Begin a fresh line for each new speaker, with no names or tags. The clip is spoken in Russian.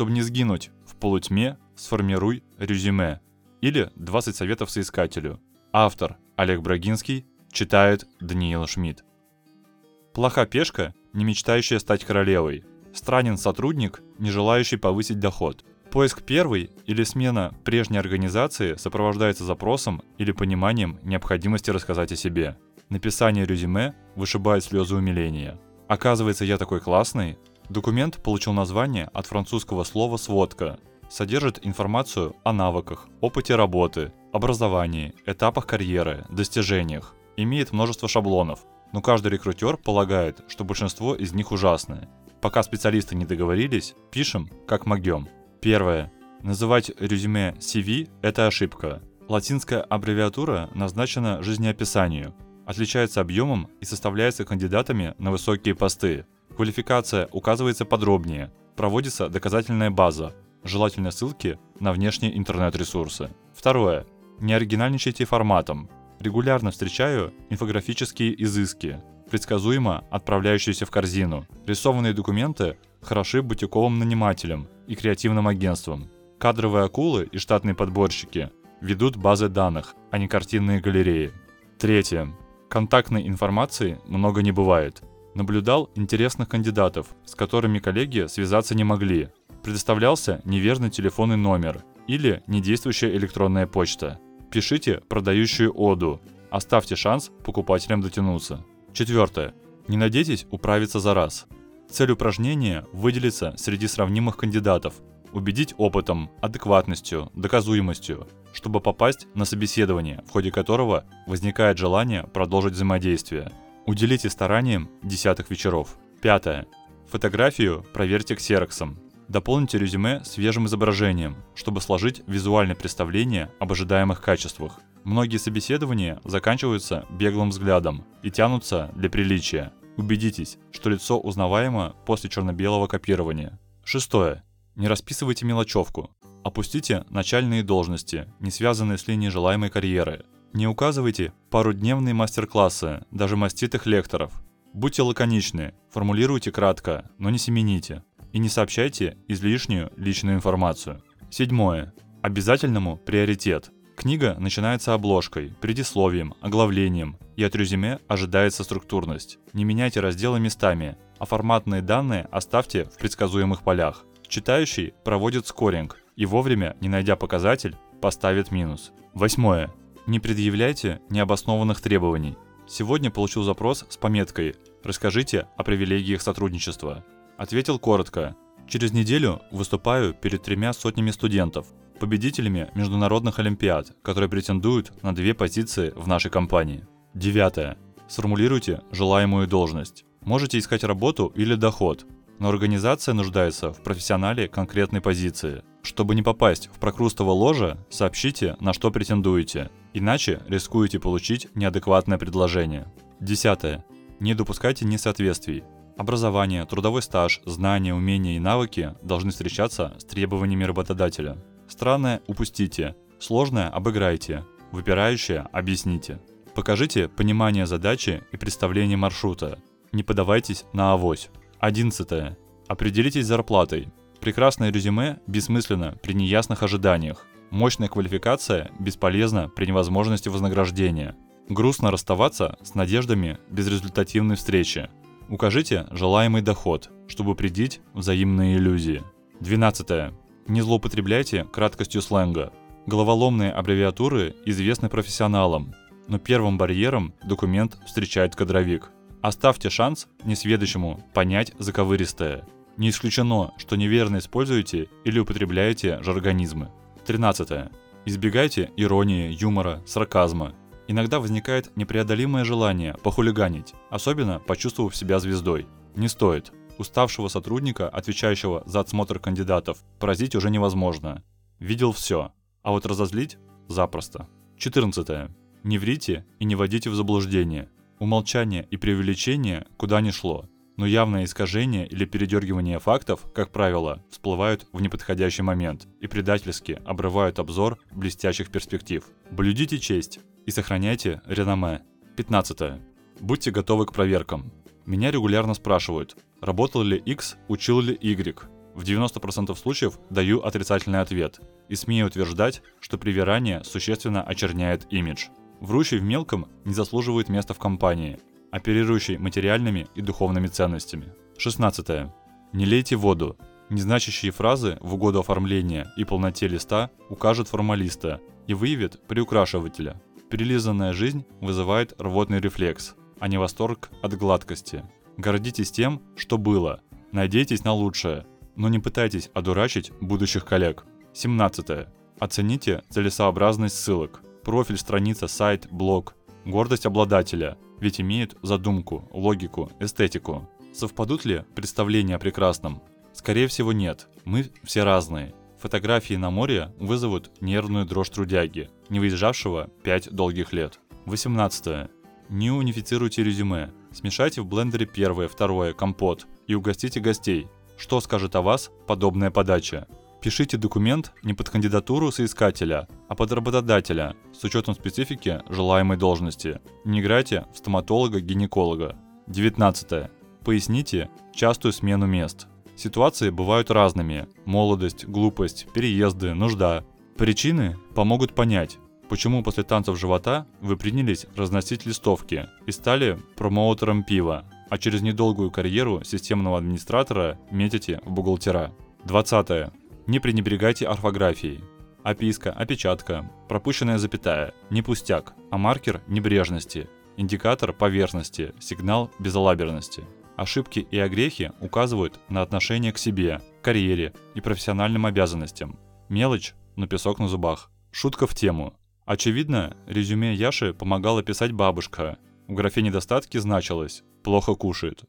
Чтобы не сгинуть в полутьме, сформируй резюме. Или 20 советов соискателю. Автор Олег Брагинский читает Даниил Шмидт. Плоха пешка, не мечтающая стать королевой. Странен сотрудник, не желающий повысить доход. Поиск первой или смена прежней организации сопровождается запросом или пониманием необходимости рассказать о себе. Написание резюме вышибает слезы умиления. Оказывается, я такой классный. Документ получил название от французского слова «сводка». Содержит информацию о навыках, опыте работы, образовании, этапах карьеры, достижениях. Имеет множество шаблонов, но каждый рекрутер полагает, что большинство из них ужасные. Пока специалисты не договорились, пишем как могем. Первое. Называть резюме CV – это ошибка. Латинская аббревиатура назначена жизнеописанию, отличается объемом и составляется кандидатами на высокие посты. Квалификация указывается подробнее, проводится доказательная база, желательно ссылки на внешние интернет-ресурсы. Второе. Не оригинальничайте форматом. Регулярно встречаю инфографические изыски, предсказуемо отправляющиеся в корзину. Рисованные документы хороши бутиковым нанимателям и креативным агентствам. Кадровые акулы и штатные подборщики ведут базы данных, а не картинные галереи. Третье. Контактной информации много не бывает. Наблюдал интересных кандидатов, с которыми коллеги связаться не могли. Предоставлялся неверный телефонный номер или недействующая электронная почта. Пишите продающую оду. Оставьте шанс покупателям дотянуться. Четвертое. Не надейтесь управиться за раз. Цель упражнения – выделиться среди сравнимых кандидатов, убедить опытом, адекватностью, доказуемостью, чтобы попасть на собеседование, в ходе которого возникает желание продолжить взаимодействие. Уделите стараниям десятых вечеров. Пятое. Фотографию проверьте ксероксом. Дополните резюме свежим изображением, чтобы сложить визуальное представление об ожидаемых качествах. Многие собеседования заканчиваются беглым взглядом и тянутся для приличия. Убедитесь, что лицо узнаваемо после черно-белого копирования. Шестое. Не расписывайте мелочевку. Опустите начальные должности, не связанные с линией желаемой карьеры. Не указывайте парудневные мастер-классы, даже маститых лекторов. Будьте лаконичны, формулируйте кратко, но не семените. И не сообщайте излишнюю личную информацию. Седьмое. Обязательному приоритет. Книга начинается обложкой, предисловием, оглавлением, и от резюме ожидается структурность. Не меняйте разделы местами, а форматные данные оставьте в предсказуемых полях. Читающий проводит скоринг и вовремя, не найдя показатель, поставит минус. Восьмое. Не предъявляйте необоснованных требований. Сегодня получил запрос с пометкой «Расскажите о привилегиях сотрудничества». Ответил коротко. Через неделю выступаю перед тремя сотнями студентов победителями международных олимпиад, которые претендуют на две позиции в нашей компании. Девятое. Сформулируйте желаемую должность. Можете искать работу или доход, но организация нуждается в профессионале конкретной позиции. Чтобы не попасть в прокрустово ложе, сообщите, на что претендуете, иначе рискуете получить неадекватное предложение. Десятое. Не допускайте несоответствий. Образование, трудовой стаж, знания, умения и навыки должны встречаться с требованиями работодателя. Странное упустите, сложное обыграйте, выпирающее объясните. Покажите понимание задачи и представление маршрута. Не подавайтесь на авось. 11. Определитесь с зарплатой. Прекрасное резюме бессмысленно при неясных ожиданиях. Мощная квалификация бесполезна при невозможности вознаграждения. Грустно расставаться с надеждами безрезультативной встречи. Укажите желаемый доход, чтобы придить взаимные иллюзии. 12. Не злоупотребляйте краткостью сленга. Головоломные аббревиатуры известны профессионалам, но первым барьером документ встречает кадровик. Оставьте шанс несведущему понять заковыристое. Не исключено, что неверно используете или употребляете жаргонизмы. 13. Избегайте иронии, юмора, сарказма. Иногда возникает непреодолимое желание похулиганить, особенно почувствовав себя звездой. Не стоит. Уставшего сотрудника, отвечающего за отсмотр кандидатов, поразить уже невозможно. Видел все, а вот разозлить – запросто. 14. Не врите и не вводите в заблуждение. Умолчание и преувеличение куда ни шло, но явное искажение или передергивание фактов, как правило, всплывают в неподходящий момент и предательски обрывают обзор блестящих перспектив. Блюдите честь и сохраняйте реноме. 15. Будьте готовы к проверкам. Меня регулярно спрашивают, работал ли X, учил ли Y. В 90% случаев даю отрицательный ответ и смею утверждать, что привирание существенно очерняет имидж. Врущий в мелком не заслуживает места в компании, оперирующий материальными и духовными ценностями. 16. Не лейте воду. Незначащие фразы в угоду оформления и полноте листа укажут формалиста и выявит приукрашивателя. Перелизанная жизнь вызывает рвотный рефлекс, а не восторг от гладкости. Гордитесь тем, что было. Надейтесь на лучшее, но не пытайтесь одурачить будущих коллег. 17. Оцените целесообразность ссылок. Профиль, страница, сайт, блог. Гордость обладателя, ведь имеют задумку, логику, эстетику. Совпадут ли представления о прекрасном? Скорее всего нет. Мы все разные. Фотографии на море вызовут нервную дрожь трудяги, не выезжавшего 5 долгих лет. 18. Не унифицируйте резюме. Смешайте в блендере первое, второе, компот и угостите гостей. Что скажет о вас подобная подача? Пишите документ не под кандидатуру соискателя, а под работодателя с учетом специфики желаемой должности. Не играйте в стоматолога-гинеколога. 19. Поясните частую смену мест. Ситуации бывают разными. Молодость, глупость, переезды, нужда. Причины помогут понять, почему после танцев живота вы принялись разносить листовки и стали промоутером пива, а через недолгую карьеру системного администратора метите в бухгалтера. 20. Не пренебрегайте орфографией. Описка, опечатка, пропущенная запятая – не пустяк, а маркер небрежности, индикатор поверхности, сигнал безалаберности. Ошибки и огрехи указывают на отношение к себе, карьере и профессиональным обязанностям. Мелочь, но песок на зубах. Шутка в тему. Очевидно, резюме Яши помогала писать бабушка. В графе недостатки значилось «плохо кушает».